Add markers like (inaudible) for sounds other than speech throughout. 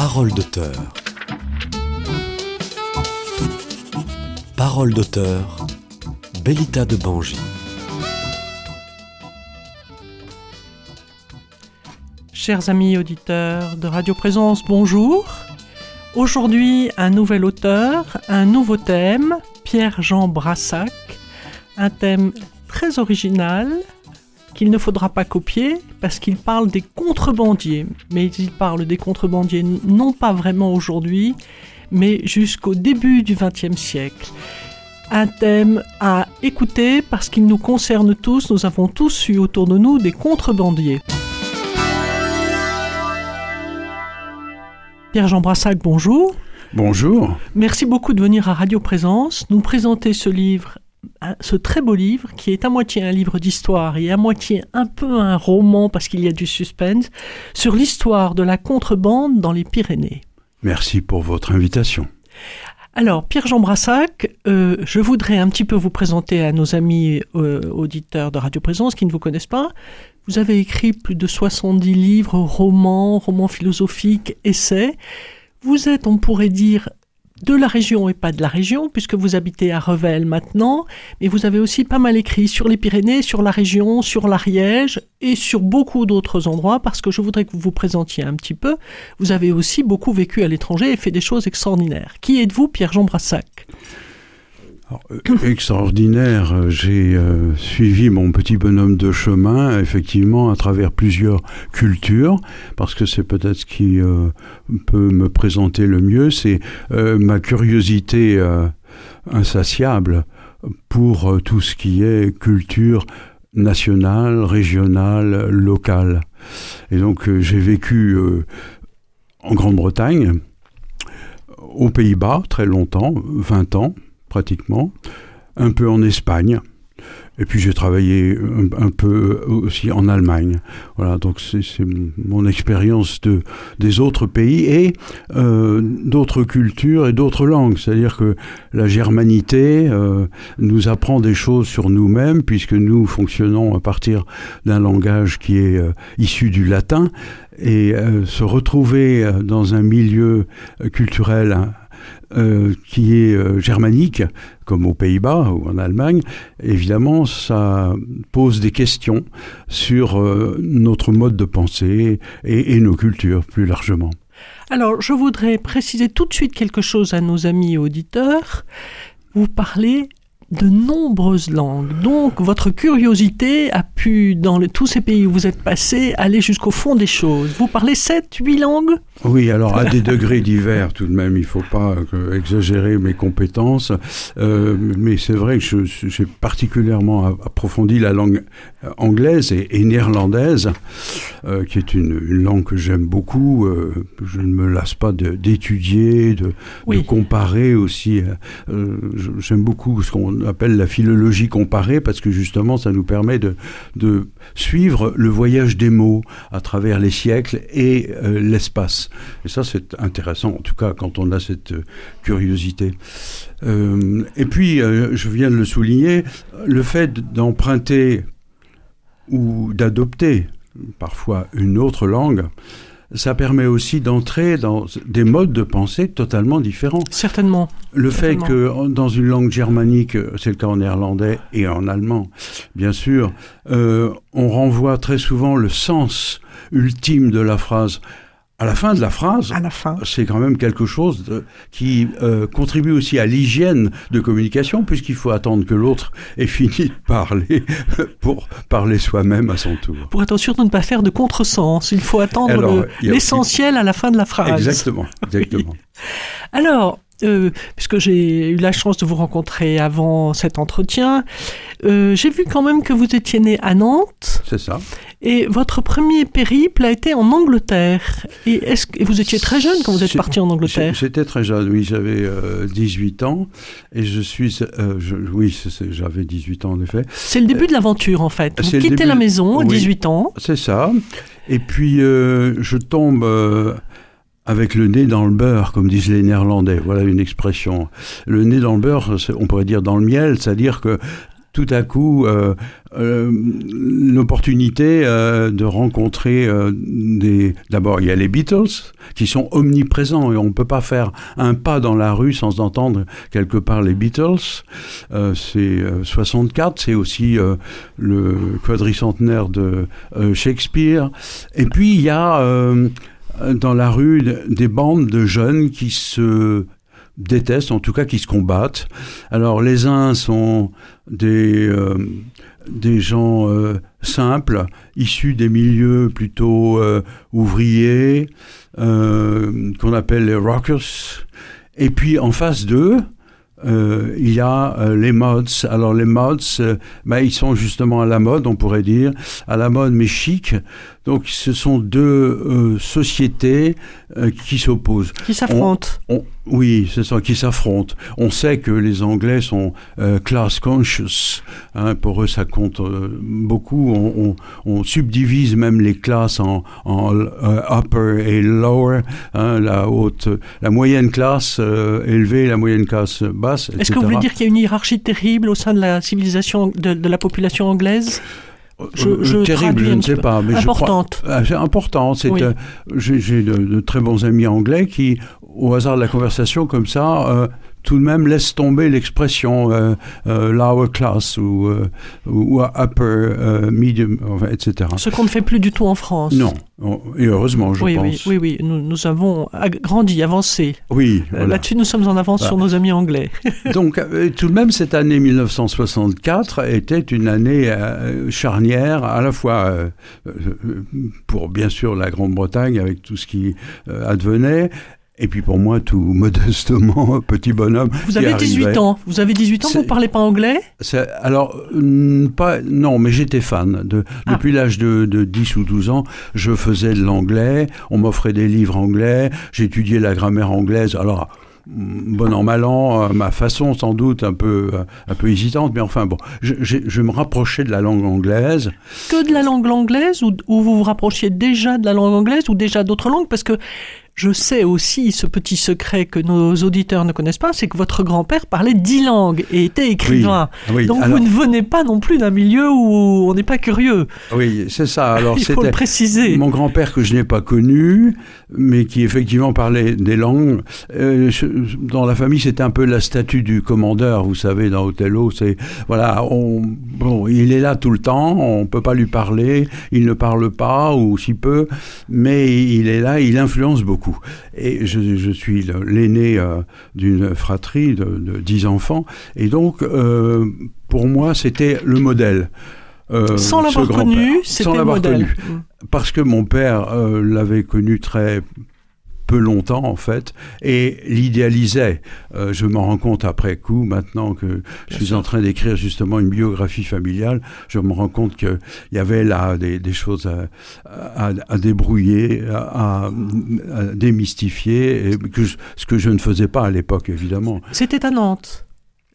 Parole d'auteur. Parole d'auteur. Bellita de Bangy. Chers amis auditeurs de Radio Présence, bonjour. Aujourd'hui, un nouvel auteur, un nouveau thème, Pierre-Jean Brassac, un thème très original qu'il ne faudra pas copier parce qu'il parle des contrebandiers. Mais il parle des contrebandiers non pas vraiment aujourd'hui, mais jusqu'au début du XXe siècle. Un thème à écouter parce qu'il nous concerne tous, nous avons tous eu autour de nous des contrebandiers. Pierre-Jean Brassac, bonjour. Bonjour. Merci beaucoup de venir à Radio Présence, nous présenter ce livre, ce très beau livre qui est à moitié un livre d'histoire et à moitié un peu un roman parce qu'il y a du suspense sur l'histoire de la contrebande dans les Pyrénées. Merci pour votre invitation. Alors, Pierre-Jean Brassac, euh, je voudrais un petit peu vous présenter à nos amis euh, auditeurs de Radio Présence qui ne vous connaissent pas. Vous avez écrit plus de 70 livres, romans, romans philosophiques, essais. Vous êtes, on pourrait dire, de la région et pas de la région, puisque vous habitez à Revel maintenant, mais vous avez aussi pas mal écrit sur les Pyrénées, sur la région, sur l'Ariège et sur beaucoup d'autres endroits, parce que je voudrais que vous vous présentiez un petit peu. Vous avez aussi beaucoup vécu à l'étranger et fait des choses extraordinaires. Qui êtes-vous, Pierre-Jean Brassac? Alors, euh, (coughs) extraordinaire, euh, j'ai euh, suivi mon petit bonhomme de chemin, effectivement, à travers plusieurs cultures, parce que c'est peut-être ce qui peut me présenter le mieux, c'est ma curiosité insatiable pour tout ce qui est culture nationale, régionale, locale. Et donc j'ai vécu en Grande-Bretagne, aux Pays-Bas très longtemps, 20 ans, pratiquement, un peu en Espagne. Et puis j'ai travaillé un, peu aussi en Allemagne. Voilà, donc c'est mon expérience de, des autres pays et euh, d'autres cultures et d'autres langues. C'est-à-dire que la germanité euh, nous apprend des choses sur nous-mêmes puisque nous fonctionnons à partir d'un langage qui est euh, issu du latin et se retrouver dans un milieu culturel euh, qui est euh, germanique, comme aux Pays-Bas ou en Allemagne, évidemment, ça pose des questions sur euh, notre mode de pensée et, et, nos cultures plus largement. Alors, je voudrais préciser tout de suite quelque chose à nos amis auditeurs. Vous parlez de nombreuses langues. Donc votre curiosité a pu, dans tous ces pays où vous êtes passé, aller jusqu'au fond des choses. Vous parlez sept, huit langues? Oui, alors à des degrés divers tout de même, il ne faut pas euh, exagérer mes compétences, euh, mais c'est vrai que j'ai particulièrement approfondi la langue euh, anglaise et, néerlandaise, qui est une, langue que j'aime beaucoup. je ne me lasse pas d'étudier, de, de, comparer aussi. j'aime beaucoup ce qu'on appelle la philologie comparée, parce que justement, ça nous permet de, suivre le voyage des mots à travers les siècles et euh, l'espace. Et ça, c'est intéressant, en tout cas, quand on a cette euh, curiosité. Euh, et puis, je viens de le souligner, le fait d'emprunter ou d'adopter parfois une autre langue, ça permet aussi d'entrer dans des modes de pensée totalement différents. Certainement. Le fait que dans une langue germanique, c'est le cas en néerlandais et en allemand, bien sûr, euh, on renvoie très souvent le sens ultime de la phrase à la fin de la phrase, c'est quand même quelque chose qui euh, contribue aussi à l'hygiène de communication, puisqu'il faut attendre que l'autre ait (laughs) fini de parler (laughs) pour parler soi-même à son tour. Pour être sûr de ne pas faire de contresens, il faut attendre l'essentiel à la fin de la phrase. Exactement, exactement. (laughs) Alors, euh, puisque j'ai eu la chance de vous rencontrer avant cet entretien, euh, j'ai vu quand même que vous étiez né à Nantes. C'est ça. Et votre premier périple a été en Angleterre. Et, est-ce que, vous étiez très jeune quand vous êtes parti en Angleterre? J'étais très jeune, oui, j'avais 18 euh, ans. Et je suis. oui, j'avais 18 ans en effet. C'est le début de l'aventure en fait. Vous quittez la maison à 18 ans. C'est ça. Et puis je tombe avec le nez dans le beurre, comme disent les Néerlandais. Voilà une expression. Le nez dans le beurre, on pourrait dire dans le miel, c'est-à-dire que tout à coup euh, euh, l'opportunité euh, de rencontrer des. D'abord, il y a les Beatles qui sont omniprésents et on ne peut pas faire un pas dans la rue sans entendre quelque part les Beatles. C'est euh, 64, c'est aussi le quadricentenaire de Shakespeare. Et puis il y a dans la rue des bandes de jeunes qui se détestent, en tout cas qui se combattent. Alors les uns sont des, euh, des gens euh, simples, issus des milieux plutôt euh, ouvriers, qu'on appelle les rockers. Et puis en face d'eux, il y a les mods. Alors les mods, euh, ben, ils sont justement à la mode, on pourrait dire, à la mode mais chic. Donc ce sont deux euh, sociétés euh, qui s'opposent. Qui s'affrontent. On- oui, c'est ça, qui s'affrontent. On sait que les Anglais sont euh, class conscious. hein, pour eux, ça compte beaucoup. On, on- on subdivise même les classes en, en, upper et lower. hein, la haute, la moyenne classe élevée, la moyenne classe basse. Est-ce que vous voulez dire qu'il y a une hiérarchie terrible au sein de la civilisation, de, de la population anglaise? Je- Euh, je terrible, traduis je ne sais pas, mais Importante. je. Ah, c'est important. C'est Oui. euh, j'ai j'ai de, de très bons amis anglais qui, au hasard de la conversation comme ça, euh, tout de même laissent tomber l'expression euh, euh, lower class ou, euh, ou upper medium, etc. Ce qu'on ne fait plus du tout en France. Non, Oh, et heureusement, je oui, pense. oui, oui, oui, nous, nous avons grandi, avancé. Oui, voilà. Là-dessus, nous sommes en avance Voilà. sur nos amis anglais. (laughs) Donc, tout de même, cette année 1964 était une année charnière, à la fois pour, bien sûr, la Grande-Bretagne, avec tout ce qui advenait, et puis pour moi, tout (laughs) modestement, petit bonhomme. Vous avez arrivait. 18 ans. Vous avez 18 ans, vous ne parlez pas anglais? Alors, hum, pas, non, mais j'étais fan. De, Ah. Depuis l'âge de, de 10 ou 12 ans, je faisais de l'anglais, on m'offrait des livres anglais, j'étudiais la grammaire anglaise. Alors, hum, bon an, mal an, ma façon sans doute, un peu, un peu hésitante, mais enfin bon, je, je- je me rapprochais de la langue anglaise. Que de la langue anglaise ou, ou vous vous rapprochiez déjà de la langue anglaise ou déjà d'autres langues? Parce que je sais aussi ce petit secret que nos auditeurs ne connaissent pas, c'est que votre grand-père parlait dix langues et était écrivain. Oui, Donc alors- vous ne venez pas non plus d'un milieu où on n'est pas curieux. oui c'est ça. Alors, Il faut le préciser. Mon grand-père que je n'ai pas connu, mais qui effectivement parlait des langues. Euh, dans la famille, c'était un peu la statue du commandeur, vous savez, dans Othello. C'est voilà, on, bon, il est là tout le temps, on peut pas lui parler, il ne parle pas ou si peu, mais il est là, il influence beaucoup. Et je, je suis l'aîné euh, d'une fratrie de, de 10 enfants, et donc euh, pour moi, c'était le modèle. Euh, Sans l'avoir connu, c'était le l'avoir modèle. connu parce que mon père l'avait connu très peu longtemps en fait et l'idéalisait. Euh, je m'en rends compte après coup maintenant que je suis en train d'écrire justement une biographie familiale. Je me rends compte qu'il y avait là des, des choses à, à- à débrouiller, à, à démystifier, et que je- ce que je ne faisais pas à l'époque évidemment. C'était à Nantes.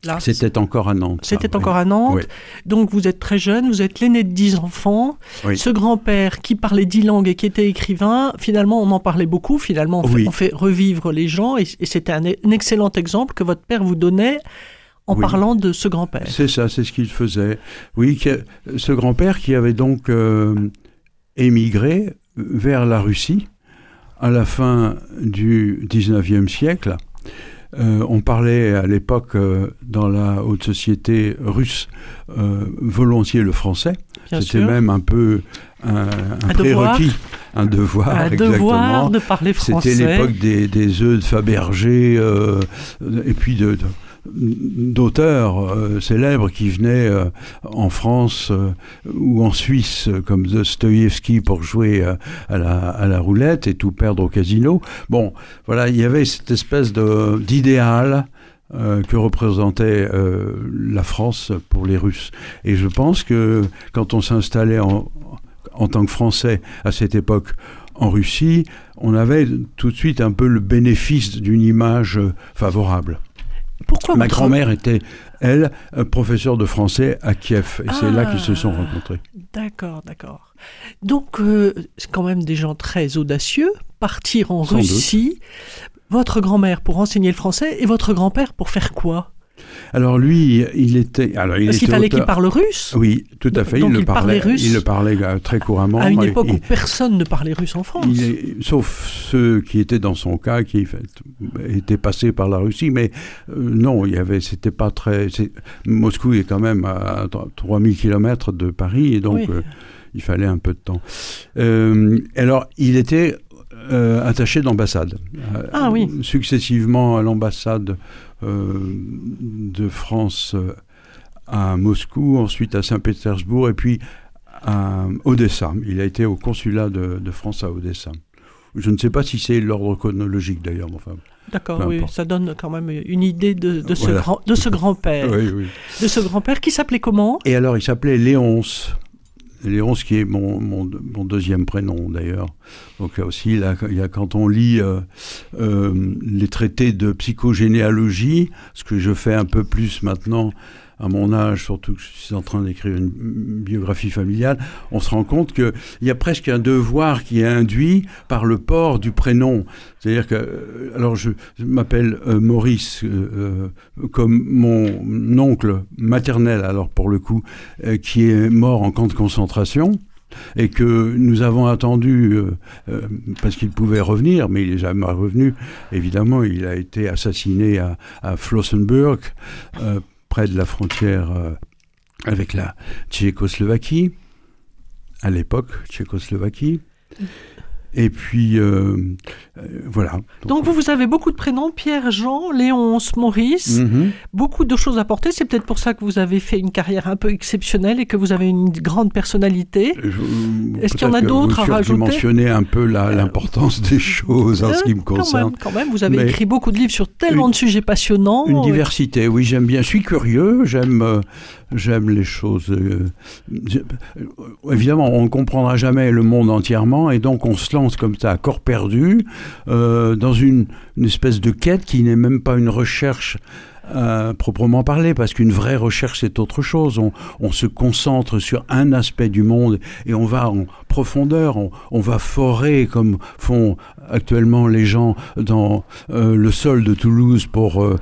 Là. C'était encore à Nantes. C'était oui. encore à Nantes. Oui. Donc vous êtes très jeune, vous êtes l'aîné de 10 enfants. Oui. Ce grand-père qui parlait 10 langues et qui était écrivain, finalement on en parlait beaucoup. Finalement on, fait, on fait revivre les gens et, et c'était un, un excellent exemple que votre père vous donnait en Oui. parlant de ce grand-père. C'est ça, c'est ce qu'il faisait. Oui, ce grand-père qui avait donc euh, émigré vers la Russie à la fin du 19e siècle. Euh, on parlait à l'époque euh, dans la haute société russe euh, volontiers le français. C'était même un peu un, un Un devoir. prérequis, un devoir. un exactement. devoir de parler français. C'était l'époque des, des œufs de Fabergé et puis de, de- d'auteurs euh, célèbres qui venaient euh, en France euh, ou en Suisse comme Dostoïevski pour jouer à, la, à la roulette et tout perdre au casino. Bon, voilà, il y avait cette espèce d'idéal que représentait la France pour les Russes. Et je pense que quand on s'installait en, en tant que Français à cette époque en Russie, on avait tout de suite un peu le bénéfice d'une image favorable. Pourquoi Ma grand-mère était, elle, euh, professeure de français à Kiev. Et c'est là qu'ils se sont Ah. rencontrés. D'accord, d'accord. Donc, euh, c'est quand même des gens très audacieux. Partir en Sans Russie, votre grand-mère pour enseigner le français et votre grand-père pour faire quoi? Alors lui, il était. Alors il Parce qu'il fallait qu'il parle russe Oui, tout à fait. Donc il, le il parlait parlait, russe il le parlait euh, très couramment. à une époque où personne ne parlait russe en France. est- sauf ceux qui étaient dans son cas, qui étaient passés par la Russie, mais euh, non, il y avait, c'était pas très. Moscou est quand même à 3000 km de Paris, et donc Oui. euh, il fallait un peu de temps. Euh, alors, il était euh, attaché d'ambassade. Euh, Ah oui. Successivement à l'ambassade de France euh, à Moscou, ensuite à Saint-Pétersbourg, et puis à Odessa. Il a été au consulat de, de France à Odessa. Je ne sais pas si c'est l'ordre chronologique d'ailleurs, enfin. D'accord, oui, ça donne quand même une idée de, de ce Voilà. grand de ce grand-père. (laughs) Oui, oui. De ce grand-père qui s'appelait comment? Et alors, il s'appelait Léonce. Léonce, qui est mon, mon, deuxième prénom d'ailleurs. Donc là aussi, il y a, quand on lit euh, euh, les traités de psychogénéalogie, ce que je fais un peu plus maintenant à mon âge, surtout que je suis en train d'écrire une biographie familiale, on se rend compte qu'il y a presque un devoir qui est induit par le port du prénom. C'est-à-dire que, euh, alors je, m'appelle euh, Maurice, euh, comme mon oncle maternel, alors pour le coup, qui est mort en camp de concentration et que nous avons attendu parce qu'il pouvait revenir, mais il n'est jamais revenu. Évidemment, il a été assassiné à, à Flossenburg, près de la frontière euh, avec la Tchécoslovaquie, à l'époque Tchécoslovaquie. Et puis, euh, euh, voilà. Donc vous, vous avez beaucoup de prénoms, Pierre, Jean, Léonce, Maurice, Mhm. beaucoup de choses à porter. C'est peut-être pour ça que vous avez fait une carrière un peu exceptionnelle et que vous avez une grande personnalité. Est-ce qu'il y en a d'autres à rajouter Euh, surdimensionnez un peu la- l'importance des (laughs) choses en ce qui me Quand concerne. même, quand même, vous avez Mais- écrit beaucoup de livres sur tellement Une- de sujets passionnants. Une Euh, diversité, oui, j'aime bien. Je suis curieux, j'aime, euh, j'aime les choses. euh, euh, évidemment, on ne comprendra jamais le monde entièrement, et donc on se lance comme ça, corps perdu, euh, dans une, espèce de quête qui n'est même pas une recherche. euh, proprement parler, parce qu'une vraie recherche c'est autre chose. On, se concentre sur un aspect du monde et on va en profondeur, on, va forer comme font actuellement les gens dans euh, le sol de Toulouse pour euh,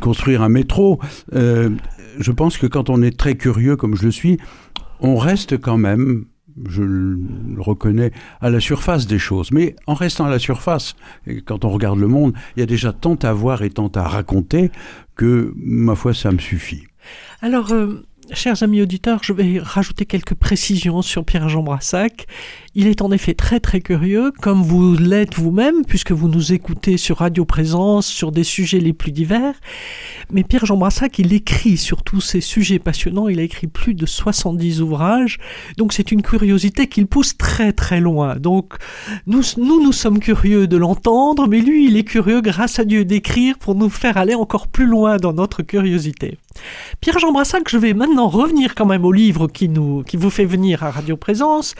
construire un métro. Je pense que quand on est très curieux, comme je le suis, on reste quand même, je le reconnais, à la surface des choses. Mais en restant à la surface, quand on regarde le monde, il y a déjà tant à voir et tant à raconter que, ma foi, ça me suffit. Alors, euh, chers amis auditeurs, je vais rajouter quelques précisions sur Pierre-Jean Brassac. Il est en effet très très curieux, comme vous l'êtes vous-même, puisque vous nous écoutez sur Radio Présence sur des sujets les plus divers. Mais Pierre-Jean Brassac, il écrit sur tous ces sujets passionnants. Il a écrit plus de 70 ouvrages. Donc c'est une curiosité qu'il pousse très très loin. Donc nous, nous, nous sommes curieux de l'entendre, mais lui, il est curieux, grâce à Dieu, d'écrire pour nous faire aller encore plus loin dans notre curiosité. Pierre-Jean Brassac, je vais maintenant revenir quand même au livre qui, nous, qui vous fait venir à Radio Présence,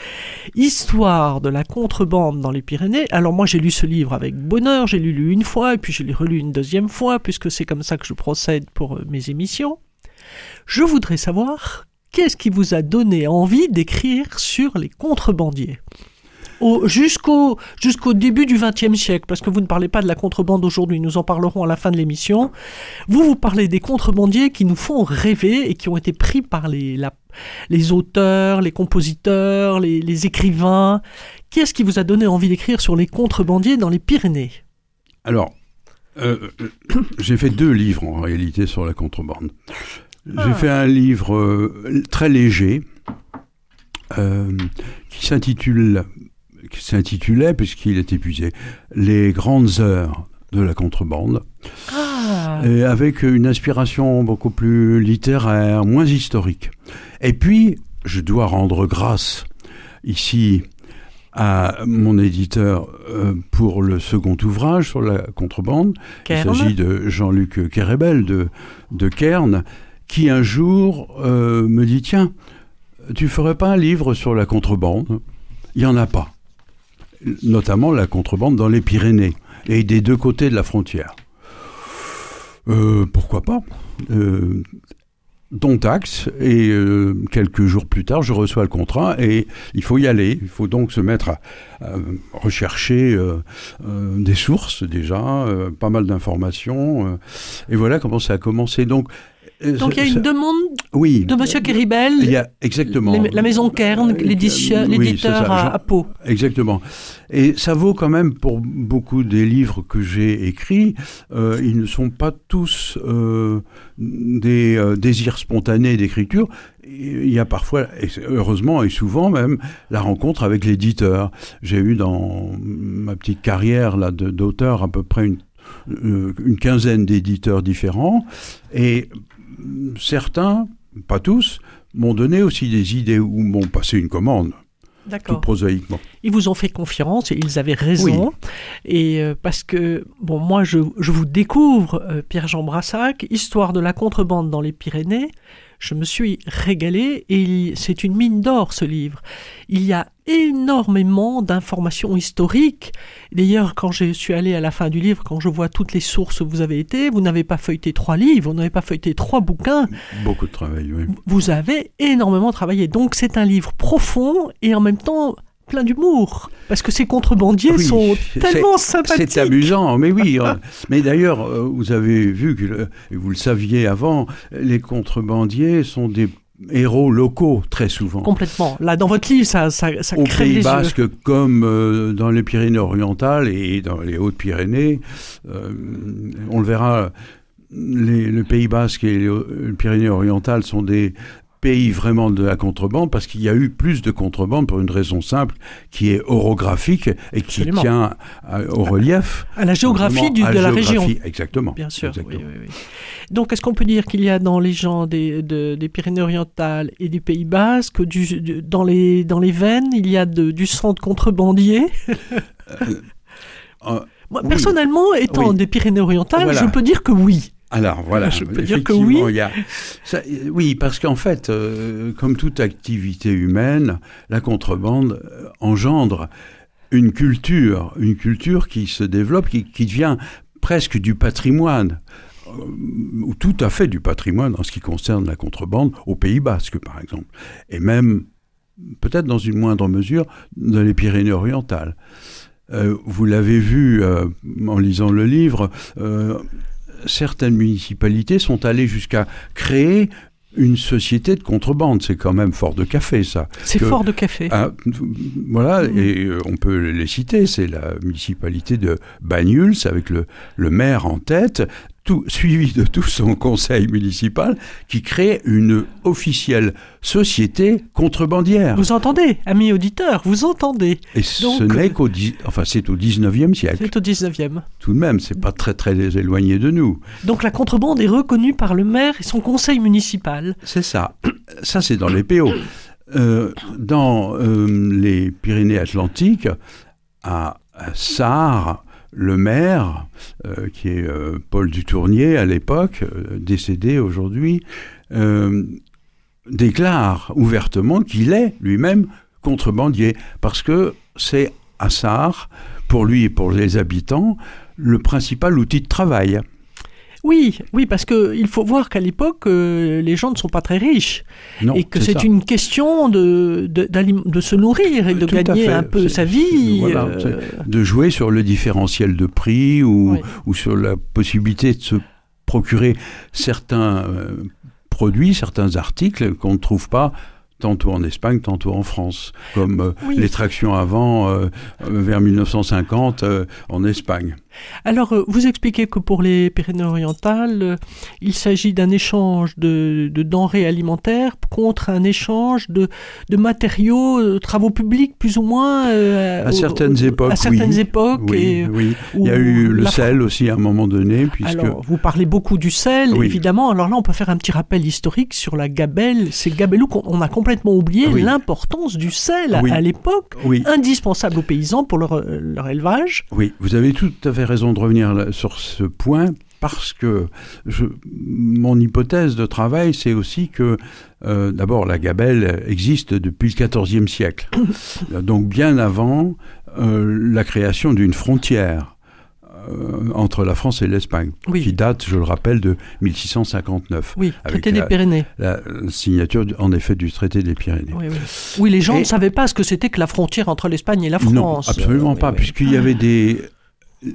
Histoire de la contrebande dans les Pyrénées. Alors moi j'ai lu ce livre avec bonheur, j'ai lu lu une fois, et puis je l'ai relu une deuxième fois, puisque c'est comme ça que je procède pour euh, mes émissions. Je voudrais savoir, qu'est-ce qui vous a donné envie d'écrire sur les contrebandiers? Jusqu'au jusqu'au début du XXe siècle, parce que vous ne parlez pas de la contrebande aujourd'hui, nous en parlerons à la fin de l'émission. Vous, vous parlez des contrebandiers qui nous font rêver et qui ont été pris par les, la- les auteurs, les compositeurs, les, les écrivains. Qu'est-ce qui vous a donné envie d'écrire sur les contrebandiers dans les Pyrénées? Alors, euh, euh, j'ai fait deux livres en réalité sur la contrebande. J'ai Ah. fait un livre euh, très léger euh, qui s'intitule, qui s'intitulait, puisqu'il est épuisé, Les grandes heures de la contrebande, Ah et avec une inspiration beaucoup plus littéraire, moins historique. Et puis, je dois rendre grâce ici à mon éditeur euh, pour le second ouvrage sur la contrebande. Kern. Il s'agit de Jean-Luc Kérébel de, de Kern, qui un jour euh, me dit Tiens, tu ferais pas un livre sur la contrebande? Il n'y en a pas. Notamment la contrebande dans les Pyrénées et des deux côtés de la frontière. Euh, pourquoi pas? Euh, taxe, et euh, quelques jours plus tard, je reçois le contrat, et il faut y aller. Il faut donc se mettre à, rechercher euh, des sources déjà, pas mal d'informations, et voilà comment ça a commencé. Donc, Donc il y a une demande oui, de Monsieur Kéribel, il y a exactement les- la maison Kern, Euh, oui, l'éditeur à, à Pau. Exactement. Et ça vaut quand même pour beaucoup des livres que j'ai écrits. euh, ils ne sont pas tous euh, des euh, désirs spontanés d'écriture. Il y a parfois, et heureusement et souvent même, la rencontre avec l'éditeur. J'ai eu dans ma petite carrière là d'auteur à peu près une, euh, une quinzaine d'éditeurs différents. Et certains, pas tous, m'ont donné aussi des idées ou m'ont passé une commande, tout prosaïquement. Ils vous ont fait confiance et ils avaient raison. Et euh, parce que, bon, moi, je, je vous découvre, euh, Pierre-Jean Brassac, Histoire de la contrebande dans les Pyrénées. Je me suis régalé et c'est une mine d'or, ce livre. Il y a énormément d'informations historiques. D'ailleurs, quand je suis allé à la fin du livre, quand je vois toutes les sources où vous avez été, vous n'avez pas feuilleté trois livres, vous n'avez pas feuilleté trois bouquins, Beaucoup de travail, oui. vous avez énormément travaillé. Donc c'est un livre profond et en même temps plein d'humour. Parce que ces contrebandiers Oui, sont tellement sympathiques. C'est amusant, mais oui. (laughs) euh, mais d'ailleurs, euh, vous avez vu, que, vous le saviez avant, les contrebandiers sont des héros locaux, très souvent. Complètement. Là, dans votre livre, ça, ça, ça Au crève Pays les Basque, yeux. comme euh, dans les Pyrénées-Orientales et dans les Hautes-Pyrénées, euh, on le verra, les, le Pays Basque et les, les Pyrénées-Orientales sont des pays vraiment de la contrebande parce qu'il y a eu plus de contrebande pour une raison simple qui est orographique et qui Absolument. tient à- au relief. À la géographie du- de la région. Exactement. Bien sûr. oui, exactement. oui, oui. Donc, est-ce qu'on peut dire qu'il y a dans les gens des, de- des Pyrénées-Orientales et du Pays Basque, du, du- dans, les, dans les veines, il y a de- du sang de contrebandier? Euh, Moi, oui. personnellement, étant des Pyrénées-Orientales, Voilà. je peux dire que oui. Alors voilà, Je peux dire que effectivement, oui. il y a- ça- oui, parce qu'en fait, euh, comme toute activité humaine, la contrebande euh, engendre une culture, une culture qui se développe, qui, qui devient presque du patrimoine, euh, ou tout à fait du patrimoine en ce qui concerne la contrebande au Pays Basque, par exemple, et même peut-être dans une moindre mesure dans les Pyrénées-Orientales. Euh, vous l'avez vu euh, en lisant le livre, euh, certaines municipalités sont allées jusqu'à créer une société de contrebande. C'est quand même fort de café, ça. C'est fort de café. Ah, voilà, Mhm. et euh, on peut les citer. C'est la municipalité de Banyuls avec le, le maire en tête, tout, suivi de tout son conseil municipal, qui crée une officielle société contrebandière. Vous entendez, amis auditeurs, vous entendez. Et ce n'est qu'au enfin, c'est au 19e siècle. C'est au 19e. Tout de même, c'est pas très très éloigné de nous. Donc la contrebande est reconnue par le maire et son conseil municipal. C'est ça. Ça, c'est dans les PO. Euh, dans euh, les Pyrénées-Atlantiques, à, à Sarre, le maire, euh, qui est euh, Paul Dutournier à l'époque, euh, décédé aujourd'hui, déclare ouvertement qu'il est lui-même contrebandier, parce que c'est à Sarre, pour lui et pour les habitants, le principal outil de travail. Oui, oui, parce que il faut voir qu'à l'époque, euh, les gens ne sont pas très riches Non, et que c'est une question de, de, se nourrir et de Tout à gagner un peu sa vie. voilà, euh, de jouer sur le différentiel de prix ou, Oui. ou sur la possibilité de se procurer certains euh, produits, certains articles qu'on ne trouve pas tantôt en Espagne, tantôt en France, comme euh, Oui. les tractions avant euh, euh, vers 1950 euh, en Espagne. Alors, euh, vous expliquez que pour les Pyrénées-Orientales, euh, il s'agit d'un échange de, de denrées alimentaires contre un échange de, de matériaux, euh, travaux publics plus ou moins. euh, À certaines au- époques, À certaines oui. époques. Oui, et, oui. Il y a eu le sel aussi à un moment donné, puisque Alors, vous parlez beaucoup du sel, Oui. évidemment. Alors là, on peut faire un petit rappel historique sur la gabelle. C'est le gabelou qu'on on a complètement oublié l'importance du sel à l'époque, indispensable aux paysans pour leur, leur élevage. Oui, vous avez tout à fait raison de revenir sur ce point parce que je, mon hypothèse de travail, c'est aussi que euh, d'abord la gabelle existe depuis le XIVe siècle, (coughs) donc bien avant euh, la création d'une frontière euh, entre la France et l'Espagne, Oui. qui date, je le rappelle, de 1659. Oui, Avec traité des Pyrénées. La signature, en effet, du traité des Pyrénées. Oui, oui. Oui, les gens Et- ne savaient pas ce que c'était que la frontière entre l'Espagne et la France. Non, absolument pas, puisqu'il y avait des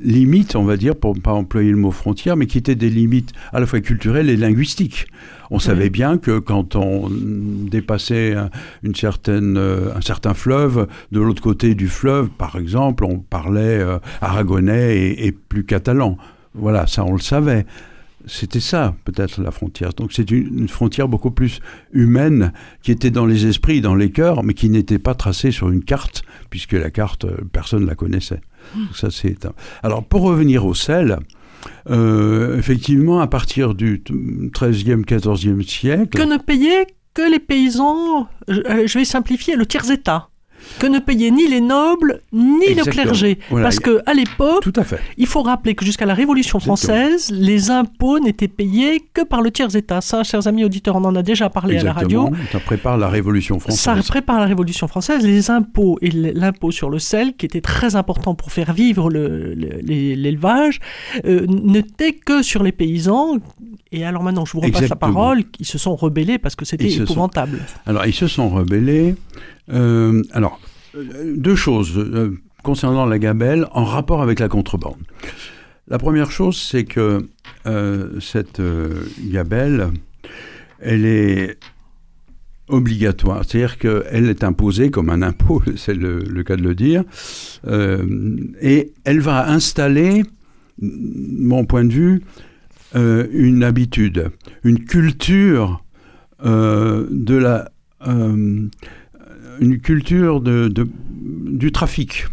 limites, on va dire, pour ne pas employer le mot frontière, mais qui étaient des limites à la fois culturelles et linguistiques. On savait bien que quand on dépassait un, une certaine, euh, un certain fleuve, de l'autre côté du fleuve, par exemple, on parlait euh, aragonais et, et plus catalan. Voilà, ça on le savait. C'était ça, peut-être, la frontière. Donc c'est une, une frontière beaucoup plus humaine, qui était dans les esprits, dans les cœurs, mais qui n'était pas tracée sur une carte, puisque la carte, euh, personne ne la connaissait. Ça, c'est Alors, pour revenir au sel, euh, effectivement, à partir du t- 13e, 14e siècle... Que ne payaient que les paysans, je, euh, vais simplifier, le tiers-état. Que ne payaient ni les nobles, ni le clergé. Voilà. Parce que à l'époque, il faut rappeler que jusqu'à la Révolution Exactement. française, les impôts n'étaient payés que par le tiers-état. Ça, chers amis auditeurs, on en a déjà parlé à la radio. Ça prépare la Révolution française. Ça prépare la Révolution française. Les impôts et l'impôt sur le sel, qui était très important pour faire vivre l'élevage, euh, n'était que sur les paysans. Et alors maintenant, je vous repasse la parole. Ils se sont rebellés parce que c'était sont- épouvantable. Alors, ils se sont rebellés. Euh, alors, euh, deux choses euh, concernant la gabelle en rapport avec la contrebande. La première chose, c'est que cette gabelle, elle est obligatoire, c'est-à-dire qu'elle est imposée comme un impôt, (laughs) c'est le, le cas de le dire, et elle va installer, mon point de vue, une habitude, une culture de la une culture de, du trafic.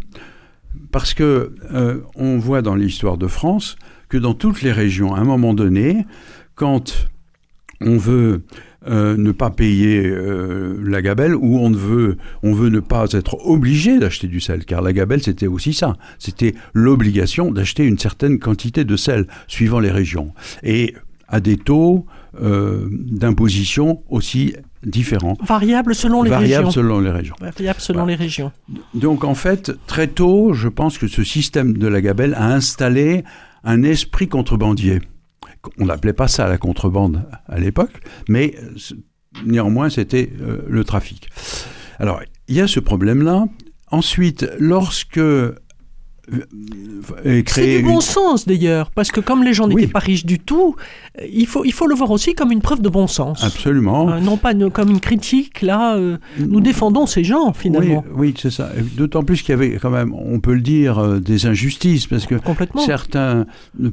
Parce que euh, on voit dans l'histoire de France que dans toutes les régions, à un moment donné, quand on veut euh, ne pas payer euh, la gabelle ou on veut, on veut ne pas être obligé d'acheter du sel, car la gabelle c'était aussi ça, c'était l'obligation d'acheter une certaine quantité de sel suivant les régions et à des taux d'imposition aussi différents, Variable selon les variables régions. selon les régions. Variable selon Voilà. les régions. Donc en fait, très tôt, je pense que ce système de la gabelle a installé un esprit contrebandier. On n'appelait pas ça la contrebande à l'époque, mais néanmoins c'était euh, le trafic. Alors il y a ce problème-là. Ensuite, lorsque C'est créé du bon une- sens d'ailleurs, parce que comme les gens n'étaient Oui. pas riches du tout, euh, il faut, il faut le voir aussi comme une preuve de bon sens. absolument, Euh, non pas une- comme une critique, là, euh, nous défendons ces gens finalement. Oui, oui, c'est ça. D'autant plus qu'il y avait quand même, on peut le dire, euh, des injustices, parce que certains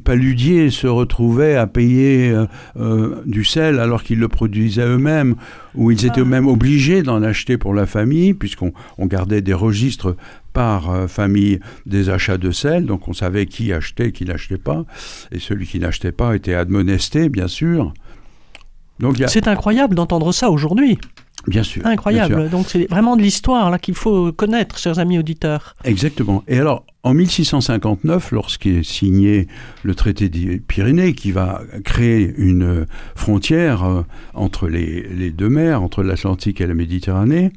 paludiers se retrouvaient à payer euh, euh, du sel alors qu'ils le produisaient eux-mêmes, ou ils étaient Ah. eux-mêmes obligés d'en acheter pour la famille, puisqu'on on gardait des registres par euh, famille des achats de sel, donc on savait qui achetait, qui n'achetait pas, et celui qui n'achetait pas était admonesté, bien sûr. Donc a, C'est incroyable d'entendre ça aujourd'hui. bien sûr, bien sûr. Incroyable. Donc c'est vraiment de l'histoire là qu'il faut connaître, chers amis auditeurs. Exactement. Et alors, en 1659, lorsqu'est signé le traité des Pyrénées, qui va créer une frontière euh, entre les, les deux mers, entre l'Atlantique et la Méditerranée,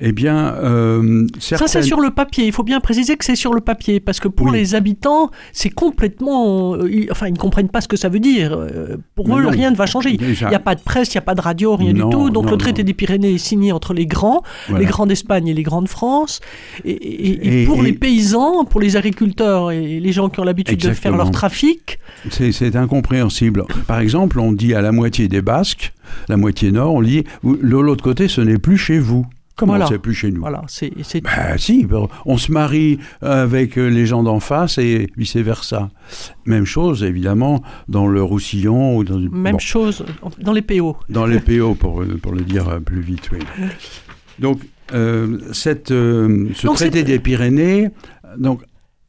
eh bien, euh, Ça, c'est sur le papier. Il faut bien préciser que c'est sur le papier, parce que pour Oui. les habitants, c'est complètement. euh, enfin, ils ne comprennent pas ce que ça veut dire. Euh, Pour Mais eux, non. rien ne va changer. Il n'y a pas de presse, il n'y a pas de radio, rien Non, du tout. Donc non, le traité des Pyrénées est signé entre les grands, voilà. les grands d'Espagne et les grands de France. Et, et- et Et- pour les paysans, pour les agriculteurs et les gens qui ont l'habitude de faire leur trafic, C'est, incompréhensible. Par exemple, on dit à la moitié des Basques, la moitié nord, on dit, de l'autre côté, ce n'est plus chez vous. Comment Voilà. c'est plus chez nous voilà, c'est Ben si, on se marie avec euh, les gens d'en face et vice-versa. Même chose, évidemment, dans le Roussillon ou dans, même bon, chose dans les PO. dans les PO, pour, pour le dire euh, plus vite. Oui. Donc, euh, cette, euh, ce Donc, traité des Pyrénées donc,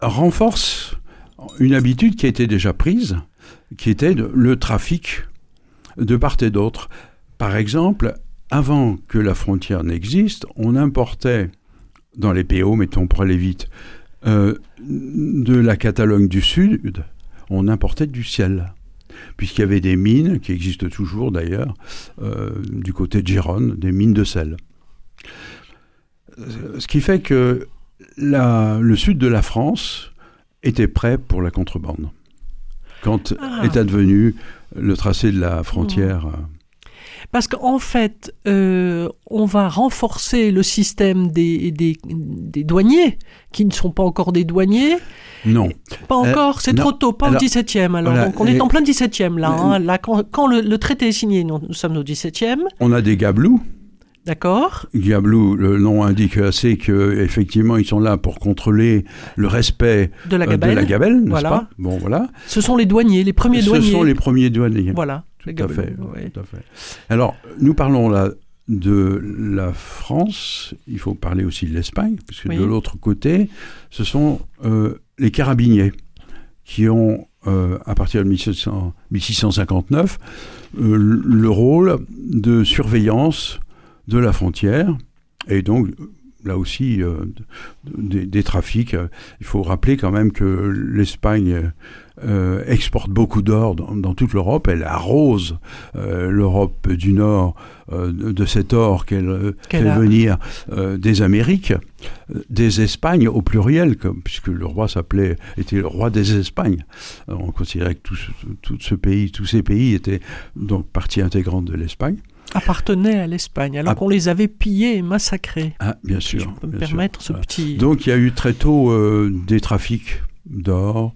renforce une habitude qui était déjà prise, qui était le trafic de part et d'autre. Par exemple, avant que la frontière n'existe, on importait dans les PO, mettons pour aller vite, euh, de la Catalogne du Sud, on importait du ciel. Puisqu'il y avait des mines, qui existent toujours d'ailleurs, euh, du côté de Gérone, des mines de sel. Euh, Ce qui fait que la- le sud de la France était prêt pour la contrebande. Quand Ah. est advenu le tracé de la frontière. euh, Parce qu'en fait, euh, on va renforcer le système des, des, des douaniers, qui ne sont pas encore des douaniers. Non. Pas Euh, encore, c'est trop tôt, pas Alors, au 17e. Alors, voilà, donc on est en plein 17e là. Hein. Là, quand, quand le, le traité est signé, nous, nous sommes au 17e, On a des gablous. D'accord Gablous, le nom indique assez que effectivement ils sont là pour contrôler le respect De la euh, gabelle. de la gabelle, n'est-ce Voilà. pas? Bon, voilà. Ce sont les douaniers, les premiers Ce douaniers. sont les premiers douaniers. Voilà. Tout les à fait, ouais. tout à fait. Alors, nous parlons là de la France, il faut parler aussi de l'Espagne, puisque Oui. de l'autre côté, ce sont euh, les carabiniers qui ont, euh, à partir de 1700 1659, euh, le rôle de surveillance de la frontière, et donc là aussi euh, de- des, des trafics. Il faut rappeler quand même que l'Espagne euh, exporte beaucoup d'or dans, dans toute l'Europe. Elle arrose euh, l'Europe du Nord euh, de, cet or qu'elle euh, fait a. venir euh, des Amériques, euh, des Espagnes au pluriel, comme, puisque le roi s'appelait était le roi des Espagnes. Alors, on considérait que tout ce pays, tous ces pays étaient donc partie intégrante de l'Espagne. Appartenaient à l'Espagne, alors Ah. qu'on les avait pillés et massacrés. Ah, bien Si sûr. je peux me sûr. permettre ce petit. Donc il y a eu très tôt euh, des trafics d'or.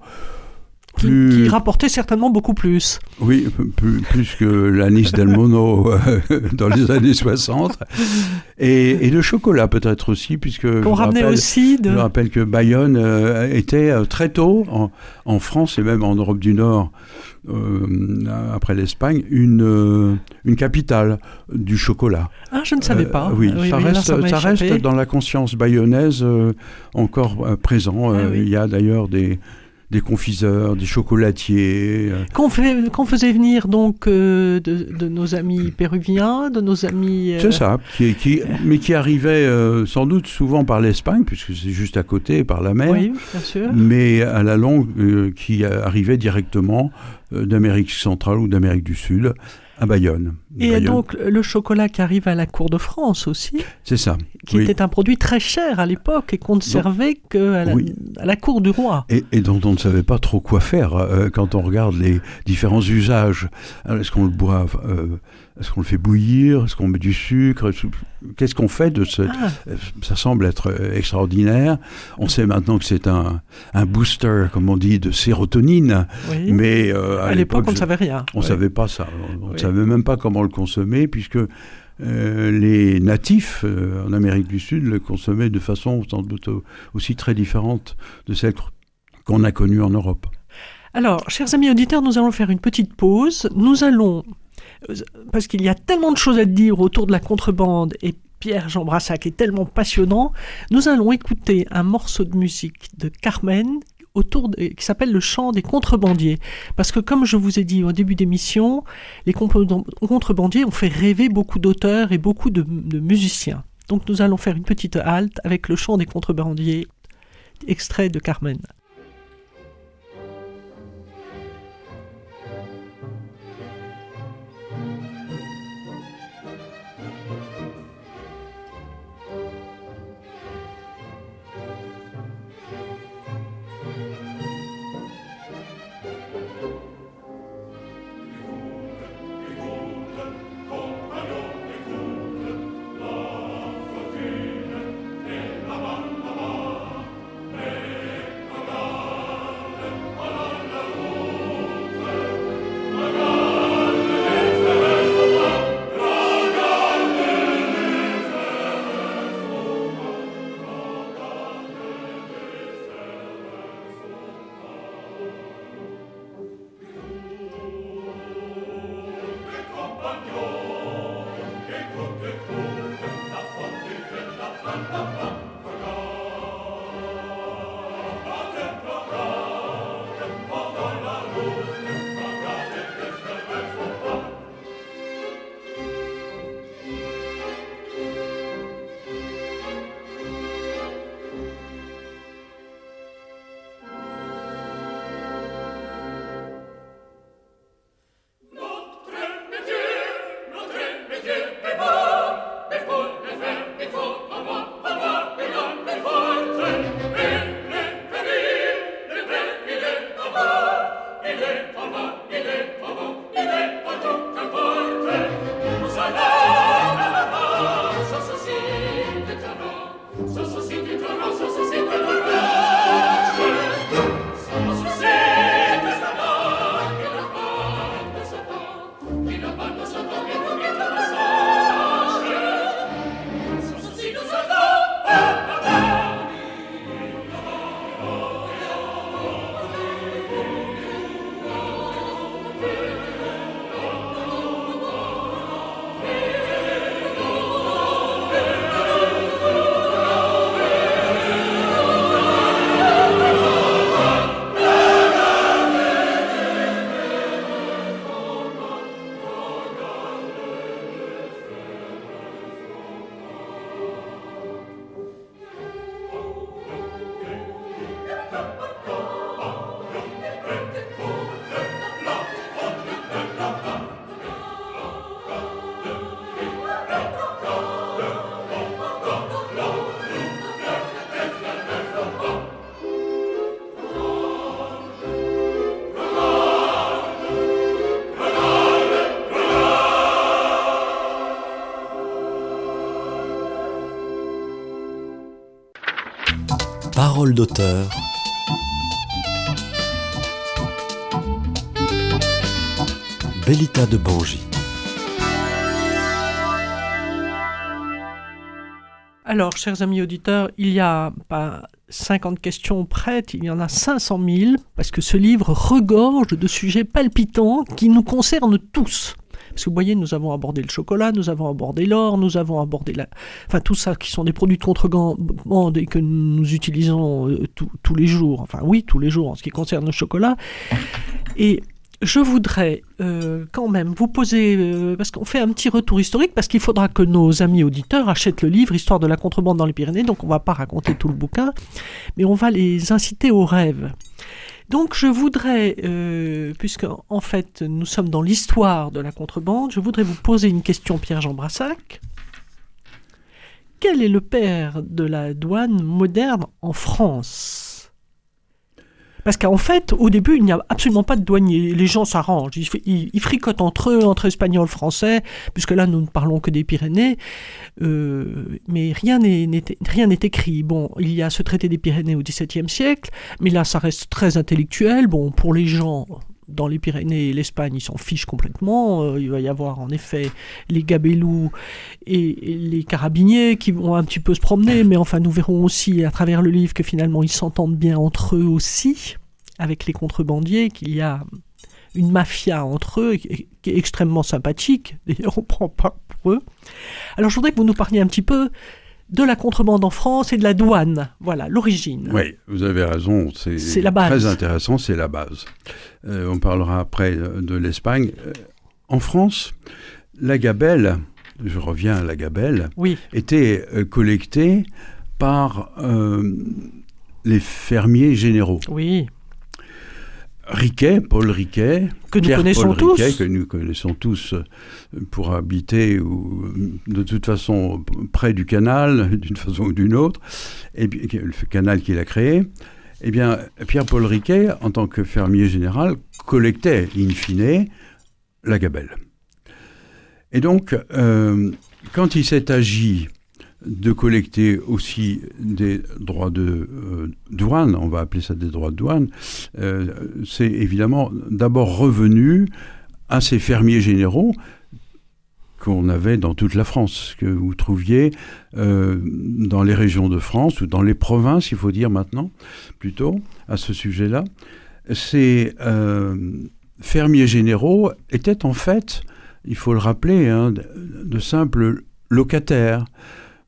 Qui, Plus, qui rapportait certainement beaucoup plus. oui, plus, plus que l'anis del Mono (laughs) euh, dans les années 60. Et, et de chocolat peut-être aussi, puisque Qu'on ramenait rappelle- aussi de. je rappelle que Bayonne euh, était euh, très tôt, en, en France et même en Europe du Nord, euh, après l'Espagne, une, une capitale du chocolat. Ah, je ne savais pas. oui, Ah ça, là, reste, ça reste dans la conscience bayonnaise encore présent. Ah oui. Il y a d'ailleurs des, des confiseurs, des chocolatiers. euh, Qu'on faisait venir donc euh, de, de nos amis péruviens, de nos amis. euh, C'est ça, qui, qui, mais qui arrivait euh, sans doute souvent par l'Espagne, puisque c'est juste à côté, par la mer. Oui, bien sûr. mais à la longue qui arrivait directement d'Amérique centrale ou d'Amérique du Sud à Bayonne. Et Bayonne. donc le chocolat qui arrive à la cour de France aussi, c'est ça. qui oui. était un produit très cher à l'époque et qu'on ne servait qu'à la, Oui. à la cour du roi. Et, et dont on ne savait pas trop quoi faire euh, quand on regarde les différents usages. Est-ce qu'on le boit euh, Est-ce qu'on le fait bouillir? Est-ce qu'on met du sucre? Est-ce- Qu'est-ce qu'on fait de ce Ah, Ça semble être euh, extraordinaire. On sait maintenant que c'est un, un booster, comme on dit, de sérotonine. oui. Mais euh, à l'époque, on ne savait rien. On ne Oui. savait pas ça. On ne Oui. savait même pas comment le consommer, puisque euh, les natifs euh, en Amérique du Sud le consommaient de façon sans doute au- aussi très différente de celle qu'on a connue en Europe. Alors, chers amis auditeurs, nous allons faire une petite pause. Nous allons, euh, parce qu'il y a tellement de choses à dire autour de la contrebande et Pierre-Jean Brassac est tellement passionnant, nous allons écouter un morceau de musique de Carmen autour de- qui s'appelle le chant des contrebandiers. Parce que comme je vous ai dit au début d'émission, les contrebandiers ont fait rêver beaucoup d'auteurs et beaucoup de musiciens. Donc nous allons faire une petite halte avec le chant des contrebandiers, extrait de Carmen. D'auteur. Bellita de Bangy. Alors, chers amis auditeurs, il y a pas 50 questions prêtes, il y en a 500 000, parce que ce livre regorge de sujets palpitants qui nous concernent tous. Parce que vous voyez, nous avons abordé le chocolat, nous avons abordé l'or, nous avons abordé la... Enfin, tout ça qui sont des produits de contrebande et que nous utilisons euh, tous- les jours. Enfin, oui, tous les jours en ce qui concerne le chocolat. Et je voudrais euh, quand même vous poser, euh, parce qu'on fait un petit retour historique, parce qu'il faudra que nos amis auditeurs achètent le livre Histoire de la contrebande dans les Pyrénées, donc on va pas raconter tout le bouquin, mais on va les inciter au rêve. Donc je voudrais, euh, puisque en fait nous sommes dans l'histoire de la contrebande, je voudrais vous poser une question, Pierre-Jean Brassac. Quel est le père de la douane moderne en France? Parce qu'en fait, au début, il n'y a absolument pas de douanier. Les gens s'arrangent. Ils, fricotent entre eux, entre Espagnols, Français, puisque là, nous ne parlons que des Pyrénées. Euh, mais rien n'est écrit. Bon, il y a ce traité des Pyrénées au XVIIe siècle, mais là, ça reste très intellectuel. Bon, pour les gens dans les Pyrénées et l'Espagne, ils s'en fichent complètement. Euh, il va y avoir en effet les gabelous et, les carabiniers qui vont un petit peu se promener, mais enfin, nous verrons aussi à travers le livre que finalement, ils s'entendent bien entre eux aussi, avec les contrebandiers, qu'il y a une mafia entre eux qui est extrêmement sympathique. D'ailleurs, on prend pas pour eux. Alors, je voudrais que vous nous parliez un petit peu de la contrebande en France et de la douane. Voilà, l'origine. Oui, vous avez raison. C'est C'est la base. Très intéressant, c'est la base. Euh, on parlera après euh, de l'Espagne. Euh, En France, la gabelle, je reviens à la gabelle, Oui, était collectée par euh, les fermiers généraux. oui, Riquet, Paul Riquet, que nous connaissons Paul tous. Riquet, que nous connaissons tous euh, pour habiter ou euh, de toute façon près du canal, (laughs) d'une façon ou d'une autre, et le canal qu'il a créé. Eh bien, Pierre-Paul Riquet, en tant que fermier général, collectait in fine la gabelle. Et donc, euh, quand il s'est agi de collecter aussi des droits de euh, douane, on va appeler ça des droits de douane, euh, c'est évidemment d'abord revenu à ces fermiers généraux qu'on avait dans toute la France, que vous trouviez euh, dans les régions de France ou dans les provinces, il faut dire maintenant, plutôt, à ce sujet-là. Ces fermiers généraux étaient en fait, il faut le rappeler, hein, de simples locataires.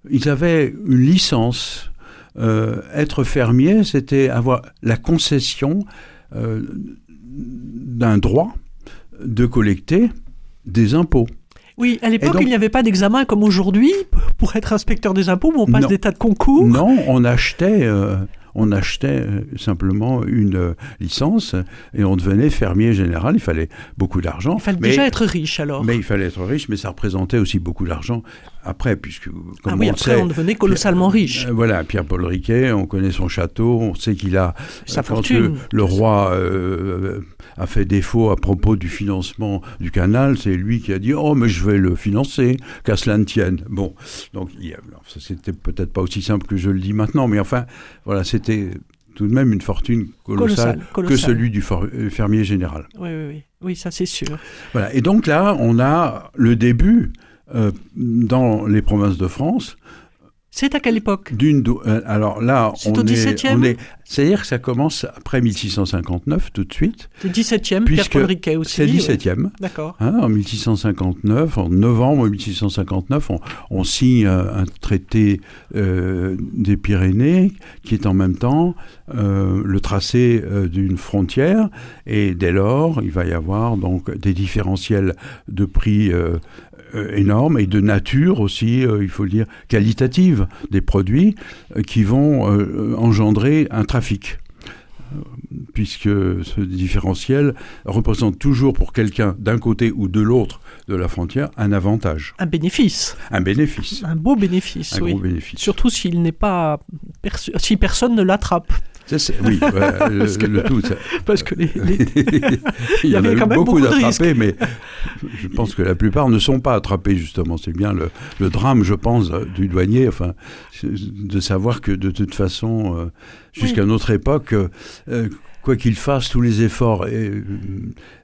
Ils avaient une licence. Euh, être fermier, c'était avoir la concession euh, d'un droit de collecter des impôts. Oui, à l'époque, il n'y avait pas d'examen comme aujourd'hui pour être inspecteur des impôts, où on passe Non. des tas de concours. Non, on achetait, euh, on achetait simplement une euh, licence et on devenait fermier général. Il fallait beaucoup d'argent. Il fallait mais, déjà être riche alors. mais il fallait être riche, mais ça représentait aussi beaucoup d'argent après, puisque comme ah oui, on après sait, on devenait colossalement riche. euh, voilà, Pierre-Paul Riquet, on connaît son château, on sait qu'il a Sa quand fortune. Le, le roi euh, a fait défaut à propos du financement du canal, c'est lui qui a dit oh mais je vais le financer, qu'à cela ne tienne. Bon, donc c'était peut-être pas aussi simple que je le dis maintenant, mais enfin voilà, c'était tout de même une fortune colossale, Colossal, colossal. que celui du euh, fermier général. Oui, oui, oui. Oui, ça c'est sûr. Voilà. Et donc là, on a le début euh, dans les provinces de France C'est à quelle époque d'une. euh, alors là, C'est on au est, 17e? on est. C'est-à-dire que ça commence après 1659 tout de suite. Le 17e, Puisque Riquet aussi. C'est le oui. 17e. D'accord. Hein, en 1659, en novembre 1659, on, on signe euh, un traité euh, des Pyrénées qui est en même temps euh, le tracé d'une frontière et dès lors il va y avoir donc des différentiels de prix euh, énormes et de nature aussi, euh, il faut le dire, qualitative des produits euh, qui vont engendrer un trafic puisque ce différentiel représente toujours pour quelqu'un d'un côté ou de l'autre de la frontière un avantage, Un bénéfice. un bénéfice, Un beau bénéfice, un oui. gros bénéfice. Surtout s'il n'est pas perçu- si personne ne l'attrape. Ça, oui, ouais, (laughs) le, Parce que- le tout. ça- Parce que les, (laughs) les- il y, en a avait quand même beaucoup d'attrapés, mais je pense que la plupart ne sont pas attrapés justement. C'est bien le, le drame, je pense, du douanier, enfin, de savoir que de toute façon, euh, jusqu'à notre époque, euh, euh, quoi qu'il fasse, tous les efforts et,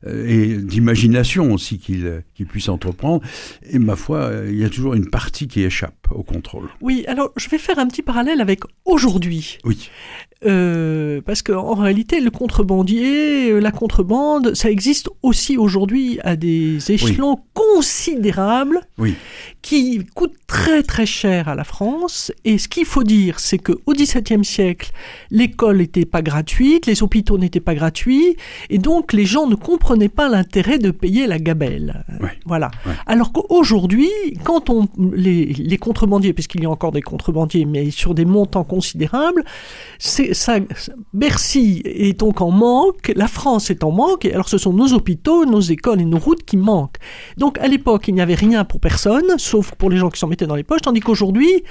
euh, et d'imagination aussi qu'il qu'il puisse entreprendre, et ma foi, euh, il y a toujours une partie qui échappe au contrôle. Oui, alors je vais faire un petit parallèle avec aujourd'hui. Oui, Euh, parce qu'en réalité, le contrebandier, euh, la contrebande, ça existe aussi aujourd'hui à des échelons considérables oui, qui coûtent très très cher à la France. Et ce qu'il faut dire, c'est qu'au XVIIe siècle, l'école n'était pas gratuite, les hôpitaux n'étaient pas gratuits, et donc les gens ne comprenaient pas l'intérêt de payer la gabelle. Euh, Ouais. Voilà. Alors qu'aujourd'hui, quand on les, les contrebandiers, puisqu'il y a encore des contrebandiers, mais sur des montants considérables, c'est ça. Bercy est donc en manque, la France est en manque, et alors ce sont nos hôpitaux, nos écoles et nos routes qui manquent. Donc à l'époque, il n'y avait rien pour personne, sauf pour les gens qui s'en mettaient dans les poches, tandis qu'aujourd'hui,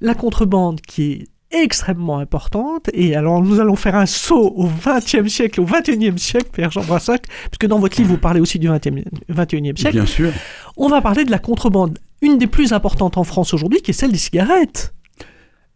la contrebande qui est extrêmement importante, et alors nous allons faire un saut au XXe siècle, au XXIe siècle, Pierre Jean Brassac, puisque dans votre livre vous parlez aussi du XXIe siècle, bien sûr. on va parler de la contrebande, une des plus importantes en France aujourd'hui, qui est celle des cigarettes.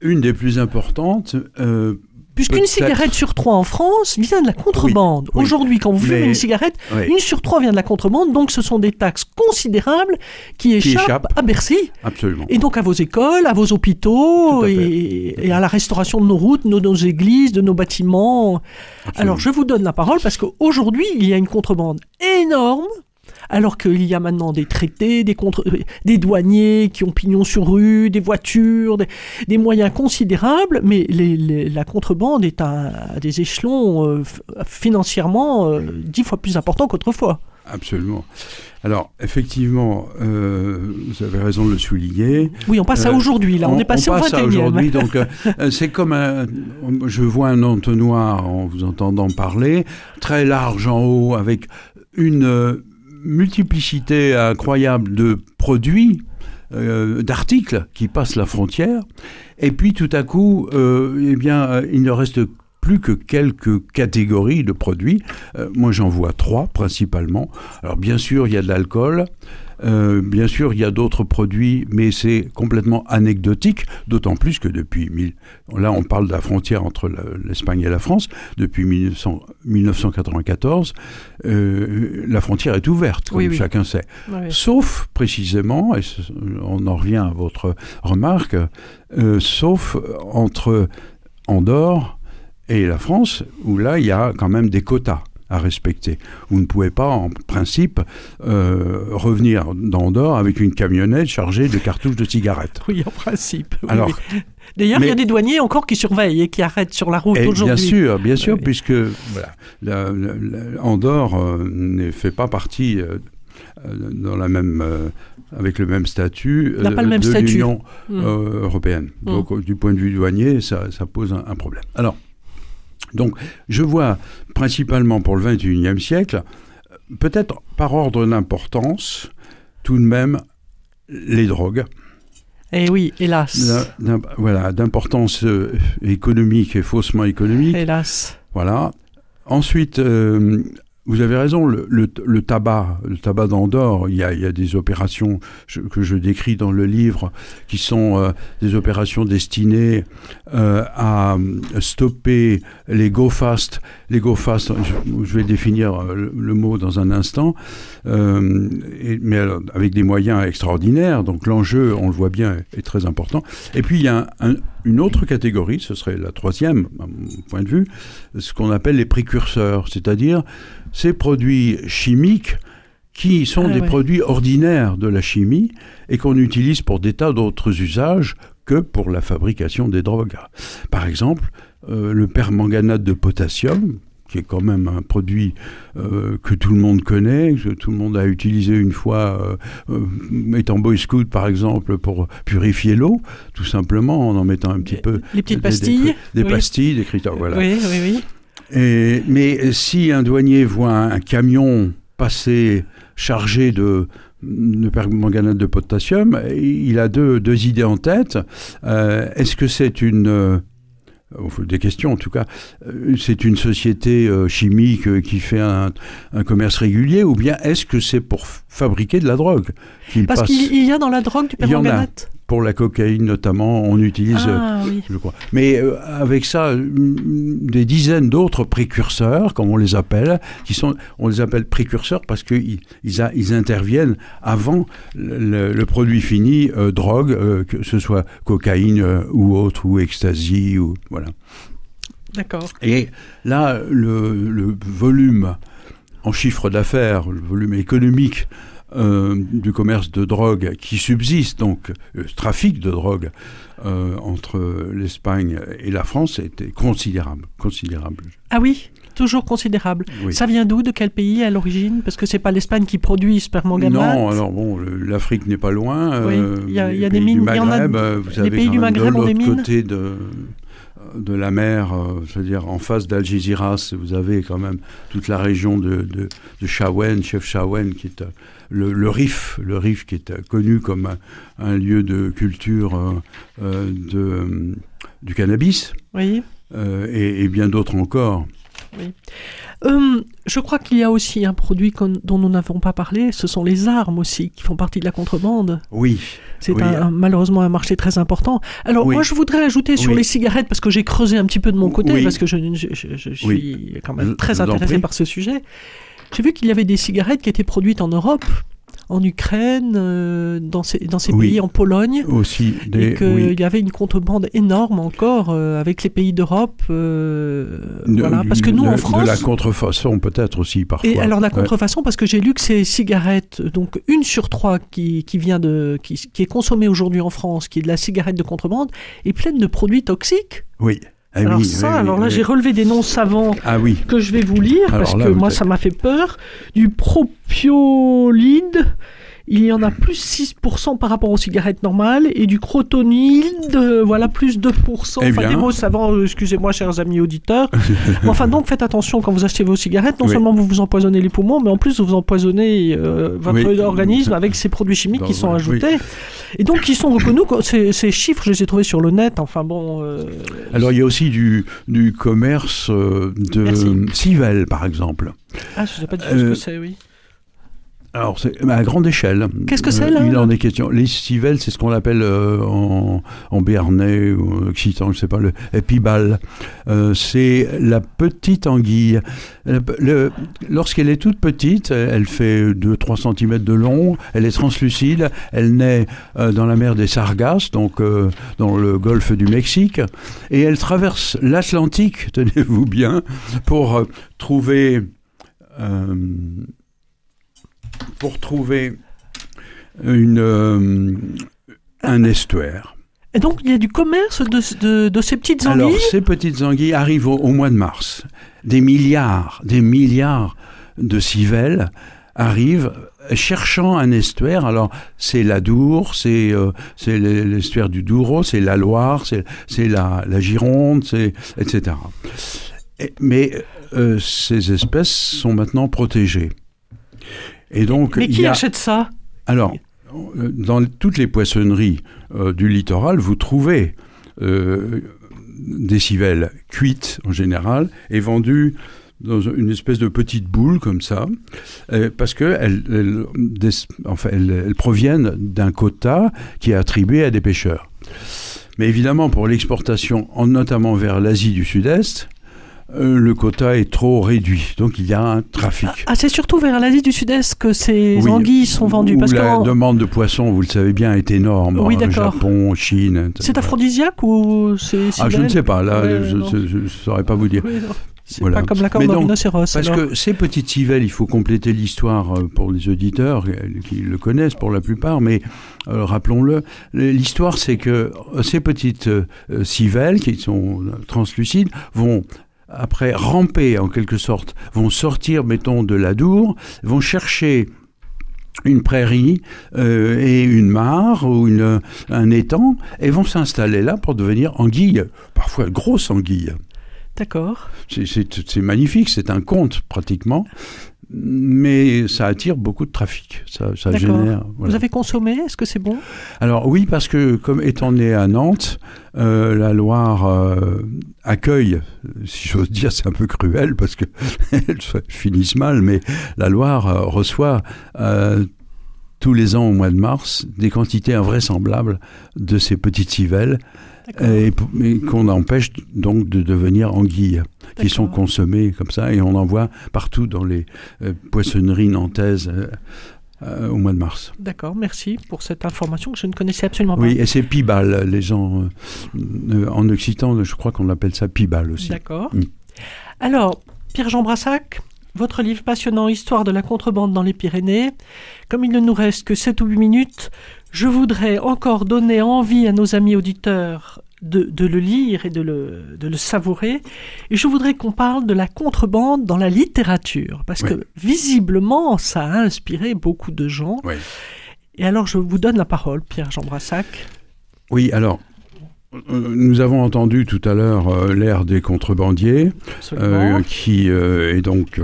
Une des plus importantes. euh, Puisqu'une cigarette sur trois en France vient de la contrebande. Oui, oui. Aujourd'hui, quand vous fumez Mais- une cigarette, oui, une sur trois vient de la contrebande, donc ce sont des taxes considérables qui échappent, échappent. à Bercy. absolument. Et donc à vos écoles, à vos hôpitaux à et, et à la restauration de nos routes, de nos églises, de nos bâtiments. Absolument. Alors je vous donne la parole parce qu'aujourd'hui, il y a une contrebande énorme. Alors qu'il y a maintenant des traités, des, contre- euh, des douaniers qui ont pignon sur rue, des voitures, des, des moyens considérables, mais les- les- la contrebande est à, à des échelons euh, financièrement euh, dix fois plus importants qu'autrefois. Absolument. Alors, effectivement, euh, vous avez raison de le souligner. Oui, on passe à aujourd'hui, là, on, est passé au passe à 21e. aujourd'hui, donc euh, c'est comme un. Je vois un entonnoir en vous entendant parler, très large en haut, avec une multiplicité incroyable de produits. euh, d'articles qui passent la frontière et puis tout à coup euh, eh bien euh, il ne reste plus que quelques catégories de produits. Moi, j'en vois trois principalement. Alors, bien sûr, il y a de l'alcool. Euh, bien sûr, il y a d'autres produits, mais c'est complètement anecdotique, d'autant plus que depuis... Là, on parle de la frontière entre l'Espagne et la France. Depuis 1900 1994, euh, la frontière est ouverte, comme Oui, oui. chacun sait. Sauf précisément, et on en revient à votre remarque, euh, sauf entre Andorre et la France, où là, il y a quand même des quotas à respecter. Vous ne pouvez pas, en principe, euh, revenir d'Andorre avec une camionnette chargée de cartouches de cigarettes. Oui, en principe. oui, Alors. D'ailleurs, il y a des douaniers encore qui surveillent et qui arrêtent sur la route bien aujourd'hui. sûr, bien sûr, Oui. puisque voilà, la- la- la- Andorre euh, ne fait pas partie euh, euh, dans la même, euh, avec le même statut pas le même de l'Union Mm. euh, européenne. Mm. Donc, euh, du point de vue douanier, ça, ça pose un, un problème. Alors, donc, je vois principalement pour le 21e siècle, euh, peut-être par ordre d'importance, tout de même les drogues. Eh oui, hélas. Voilà, d'importance euh, économique et faussement économique. Hélas. Voilà. Ensuite, euh, vous avez raison, le, tabac, le tabac d'Andorre, il, y a des opérations que je décris dans le livre qui sont euh, des opérations destinées euh, à stopper les go fast. Les go fast, je, vais définir euh, le, mot dans un instant, mais avec des moyens extraordinaires. Donc l'enjeu, on le voit bien, est très important. Et puis il y a une autre catégorie, ce serait la troisième, à mon point de vue, ce qu'on appelle les précurseurs, c'est-à-dire ces produits chimiques qui sont ah des produits ordinaires de la chimie et qu'on utilise pour des tas d'autres usages que pour la fabrication des drogues. Par exemple, euh, le permanganate de potassium, qui est quand même un produit euh, que tout le monde connaît, que tout le monde a utilisé une fois, euh, étant boy scout par exemple, pour purifier l'eau, tout simplement en en mettant un petit peu... Les petites pastilles Des, pastilles, des critères, voilà. Oui, oui, oui mais si un douanier voit un, camion passer chargé de, de permanganate de potassium, il a deux, deux idées en tête. Euh, est-ce que c'est une euh, des questions en tout cas, euh, c'est une société chimique qui fait un, commerce régulier ou bien est-ce que c'est pour fabriquer de la drogue Parce qu'il y a dans la drogue du permanganate pour la cocaïne notamment, on utilise, ah, je crois. Mais euh, avec ça, des dizaines d'autres précurseurs, comme on les appelle, qui sont, on les appelle précurseurs parce qu'ils ils, ils, interviennent avant le, produit fini, euh, drogue, euh, que ce soit cocaïne ou autre, ou ecstasy, ou voilà. D'accord. Et là, le, le volume en chiffre d'affaires, le volume économique euh, du commerce de drogue qui subsiste, donc le euh, trafic de drogue euh, entre l'Espagne et la France était considérable, considérable. Ah oui Toujours considérable. Ça vient d'où De quel pays à l'origine? Parce que c'est pas l'Espagne qui produit spermanganate. Non, alors bon, l'Afrique n'est pas loin. Oui. il y a, des mines. Vous avez pays du Maghreb ont des mines. côté de de la mer, c'est-à-dire en face d'Algeciras, vous avez quand même toute la région de, de, de Chawen, chef Chawen, qui est le, Rif, le Rif qui est connu comme un, lieu de culture euh, euh, de, du cannabis, oui. Euh, et, bien d'autres encore. Oui. Je crois qu'il y a aussi un produit dont nous n'avons pas parlé, ce sont les armes aussi, qui font partie de la contrebande. Oui. C'est malheureusement un marché très important. Alors moi, je voudrais ajouter sur les cigarettes, parce que j'ai creusé un petit peu de mon côté, parce que je, je suis quand même très intéressé par ce sujet. J'ai vu qu'il y avait des cigarettes qui étaient produites en Europe en Ukraine, euh, dans ces, dans ces pays, en Pologne. Aussi. Des, et qu'il y avait une contrebande énorme encore euh, avec les pays d'Europe. Euh, voilà, parce que nous, en France. De la contrefaçon, peut-être aussi, parfois. Et alors, la contrefaçon, parce que j'ai lu que ces cigarettes, donc une sur trois qui, qui vient de. Qui, qui est consommée aujourd'hui en France, qui est de la cigarette de contrebande, est pleine de produits toxiques. Oui. Ah alors ça, alors là, j'ai relevé des noms savants ah que je vais vous lire parce que moi, ça m'a fait peur. Du propiolide, il y en a plus 6% par rapport aux cigarettes normales, et du crotonide, voilà, plus 2%. Eh enfin, des mots savants, euh, excusez-moi, chers amis auditeurs. (laughs) enfin, donc, faites attention quand vous achetez vos cigarettes. Non seulement vous vous empoisonnez les poumons, mais en plus, vous empoisonnez euh, votre organisme (laughs) avec ces produits chimiques qui sont ajoutés. Et donc, qui sont reconnus, ces, ces, chiffres, je les ai trouvés sur le net. Enfin, bon. Euh, Alors, il y a aussi du, du commerce de Civelle, par exemple. Ah, je ne sais pas du tout ce que c'est, oui. Alors, c'est à grande échelle. Qu'est-ce que c'est, là Il en est question. Les civelles, c'est ce qu'on appelle euh, en, en béarnais ou en occitan, je sais pas, le épibal. Euh, c'est la petite anguille. Lorsqu'elle est toute petite, elle fait 2-3 cm de long, elle est translucide, elle naît euh, dans la mer des Sargasses, donc dans le golfe du Mexique, et elle traverse l'Atlantique, (laughs) tenez-vous bien, pour trouver pour trouver une, euh, un estuaire. Et donc il y a du commerce de, de, ces petites anguilles? Alors ces petites anguilles arrivent au, mois de mars. Des milliards, des milliards de civelles arrivent cherchant un estuaire. Alors c'est l'Adour, c'est euh, c'est l'estuaire du Douro, c'est la Loire, c'est la, la Gironde, etc. mais euh, ces espèces sont maintenant protégées. Et donc, Mais qui achète ça? Alors, dans toutes les poissonneries du littoral, vous trouvez des civelles cuites en général et vendues dans une espèce de petite boule comme ça, parce qu'elles enfin, elles proviennent d'un quota qui est attribué à des pêcheurs. Mais évidemment, pour l'exportation, notamment vers l'Asie du Sud-Est, euh, le quota est trop réduit. Donc il y a un trafic. Ah, c'est surtout vers l'Asie du Sud-Est que ces anguilles sont vendues. parce la demande de poissons, vous le savez bien, est énorme. Oui, Japon, Chine. C'est aphrodisiaque ou c'est Ah, je ne sais pas. Là, je ne saurais pas vous dire. C'est pas comme la corne rhinocéros. Parce que ces petites civelles, il faut compléter l'histoire euh, pour les auditeurs euh, qui le connaissent pour la plupart, mais rappelons-le, l'histoire c'est que ces petites civelles qui sont translucides vont après ramper en quelque sorte, vont sortir, mettons, de la Dour, vont chercher une prairie euh, et une mare ou une, un étang et vont s'installer là pour devenir anguilles, parfois grosses anguilles. D'accord. C'est magnifique, c'est un conte pratiquement mais ça attire beaucoup de trafic. Ça, ça génère. Vous avez consommé Est-ce que c'est bon? Alors oui, parce que comme étant né à Nantes, euh, la Loire euh, accueille, si j'ose dire, c'est un peu cruel parce que (laughs) finissent mal, mais la Loire euh, reçoit tous les ans au mois de mars des quantités invraisemblables de ces petites civelles et, qu'on empêche donc de devenir anguilles, qui sont consommées comme ça, et on en voit partout dans les euh, poissonneries nantaises. Euh, euh, au mois de mars. D'accord, merci pour cette information que je ne connaissais absolument pas. Oui, et c'est pibal, les gens en occitan, je crois qu'on appelle ça pibal aussi. D'accord. Mm. Alors, Pierre-Jean Brassac, votre livre passionnant Histoire de la contrebande dans les Pyrénées, comme il ne nous reste que 7 ou 8 minutes, je voudrais encore donner envie à nos amis auditeurs de, le lire et de le, de le, savourer. Et je voudrais qu'on parle de la contrebande dans la littérature, parce que visiblement, ça a inspiré beaucoup de gens. Et alors, je vous donne la parole, Pierre-Jean Brassac. Oui, alors, nous avons entendu tout à l'heure euh, l'ère des contrebandiers, euh, qui euh, est donc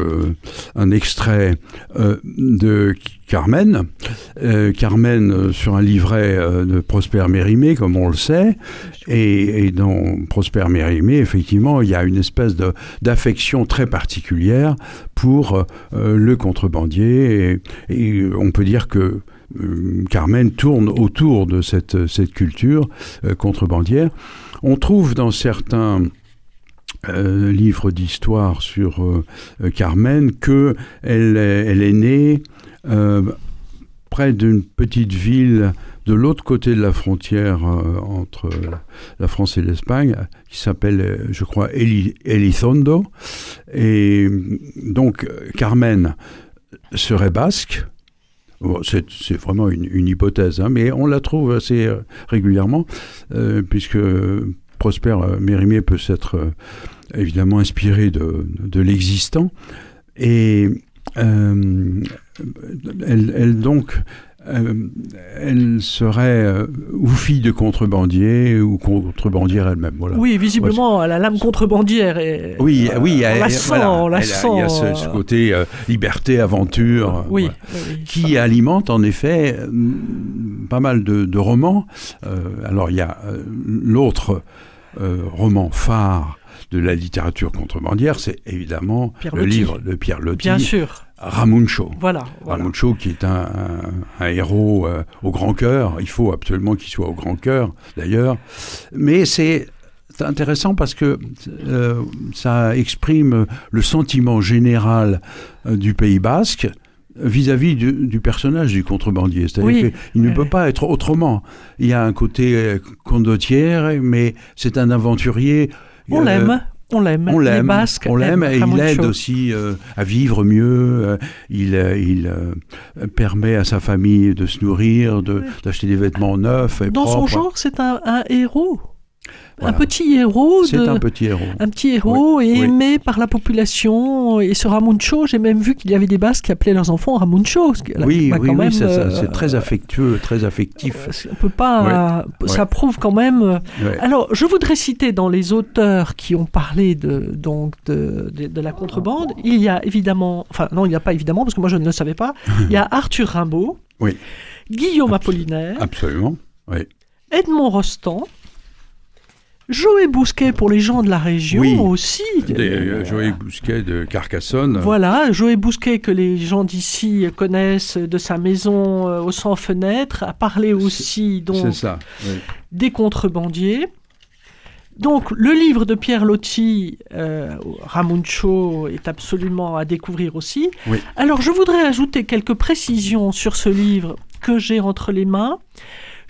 un extrait de Carmen. Carmen sur un livret de Prosper Mérimée, comme on le sait, et, dans Prosper Mérimée, effectivement, il y a une espèce d'affection très particulière pour le contrebandier, et on peut dire que euh, Carmen tourne autour de cette, cette culture euh, contrebandière. On trouve dans certains euh, livres d'histoire sur Carmen que elle, elle est née près d'une petite ville de l'autre côté de la frontière entre la France et l'Espagne, qui s'appelle, je crois, Elizondo. Et donc, Carmen serait basque, c'est vraiment une, hypothèse, hein, mais on la trouve assez euh, régulièrement, euh, puisque Prosper euh, Mérimée peut s'être évidemment inspiré de, l'existant. Et elle, donc euh, elle serait euh, ou fille de contrebandier ou contrebandière elle-même. Voilà. Oui, visiblement, elle a l'âme contrebandière. Et, oui, euh, oui, on la sent, on la sent. Il y a ce, côté liberté, aventure, oui, qui alimente en effet pas mal de, de romans. alors il y a l'autre roman phare de la littérature contrebandière, c'est évidemment le livre de Pierre Loti. Bien sûr. Ramuncho. Voilà. Ramuncho qui est un, héros euh, au grand cœur. Il faut absolument qu'il soit au grand cœur, d'ailleurs. Mais c'est intéressant parce que euh, ça exprime le sentiment général euh, du Pays basque vis-à-vis du, personnage du contrebandier. C'est-à-dire qu'il ne peut pas être autrement. Il y a un côté condottière, mais c'est un aventurier. On l'aime. On l'aime. On l'aime. Basques. On l'aime et il aide aussi euh, à vivre mieux. Euh, il, euh, permet à sa famille de se nourrir, d'acheter des vêtements neufs et Dans son genre, c'est un, un héros. Un petit héros. C'est un petit héros. Un petit héros et aimé par la population. Et ce Ramuncho, j'ai même vu qu'il y avait des Basques qui appelaient leurs enfants Ramuncho. Oui, oui, oui c'est euh, très affectueux, très affectif. Euh, on peut pas. Ça prouve quand même. Euh, alors, je voudrais citer dans les auteurs qui ont parlé de, donc, de, de, la contrebande, il y a évidemment. Enfin, non, il n'y a pas évidemment, parce que moi je ne le savais pas. (laughs) il y a Arthur Rimbaud. Oui Guillaume Apollinaire, Absolument, oui. Edmond Rostand, Joël Bousquet pour les gens de la région Oui. aussi. Des, euh, Joël Bousquet de Carcassonne. Voilà, Joël Bousquet que les gens d'ici connaissent de sa maison euh, aux 100 fenêtres, a parlé aussi C'est donc ça. oui. des contrebandiers. Donc le livre de Pierre Lotti, euh, Ramuncho, est absolument à découvrir aussi. Oui. Alors je voudrais ajouter quelques précisions sur ce livre que j'ai entre les mains.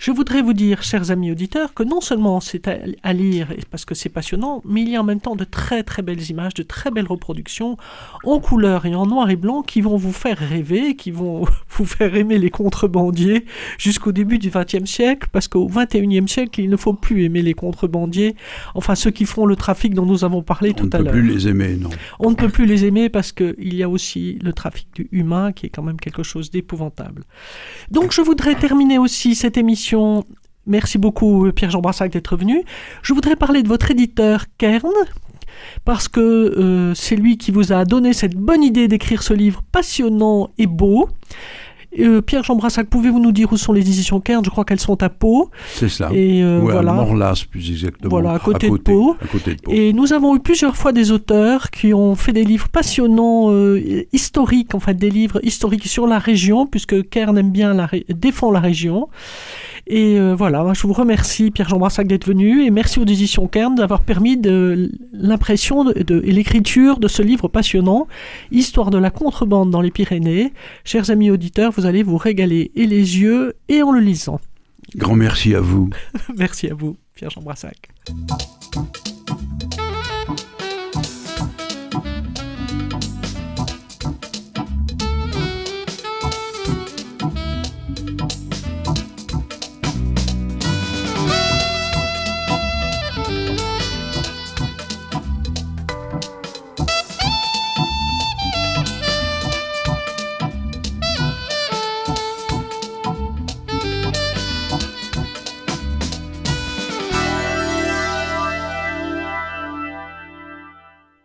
Je voudrais vous dire, chers amis auditeurs, que non seulement c'est à, lire parce que c'est passionnant, mais il y a en même temps de très très belles images, de très belles reproductions en couleur et en noir et blanc qui vont vous faire rêver, qui vont (laughs) vous faire aimer les contrebandiers jusqu'au début du XXe siècle, parce qu'au XXIe siècle, il ne faut plus aimer les contrebandiers, enfin ceux qui font le trafic dont nous avons parlé On tout ne à peut l'heure. plus les aimer, non. On ne peut plus les aimer parce qu'il y a aussi le trafic du humain qui est quand même quelque chose d'épouvantable. Donc je voudrais terminer aussi cette émission. Merci beaucoup Pierre-Jean Brassac d'être venu. Je voudrais parler de votre éditeur Kern parce que euh, c'est lui qui vous a donné cette bonne idée d'écrire ce livre passionnant et beau. Euh, Pierre-Jean Brassac, pouvez-vous nous dire où sont les éditions Kern? Je crois qu'elles sont à Pau. C'est ça. Et euh, Ou à. Morlas, plus exactement. Voilà, à côté de Pau. À côté de Pau. Et nous avons eu plusieurs fois des auteurs qui ont fait des livres passionnants, euh, historiques, en fait, des livres historiques sur la région, puisque Kern aime bien la ré- défend la région. Et euh, voilà, je vous remercie Pierre-Jean Brassac d'être venu et merci aux éditions Kern d'avoir permis de l'impression de, de- et l'écriture de ce livre passionnant, Histoire de la contrebande dans les Pyrénées. Chers amis auditeurs, vous allez vous régaler et les yeux et en le lisant. Grand merci à vous. (laughs) merci à vous, Pierre-Jean Brassac.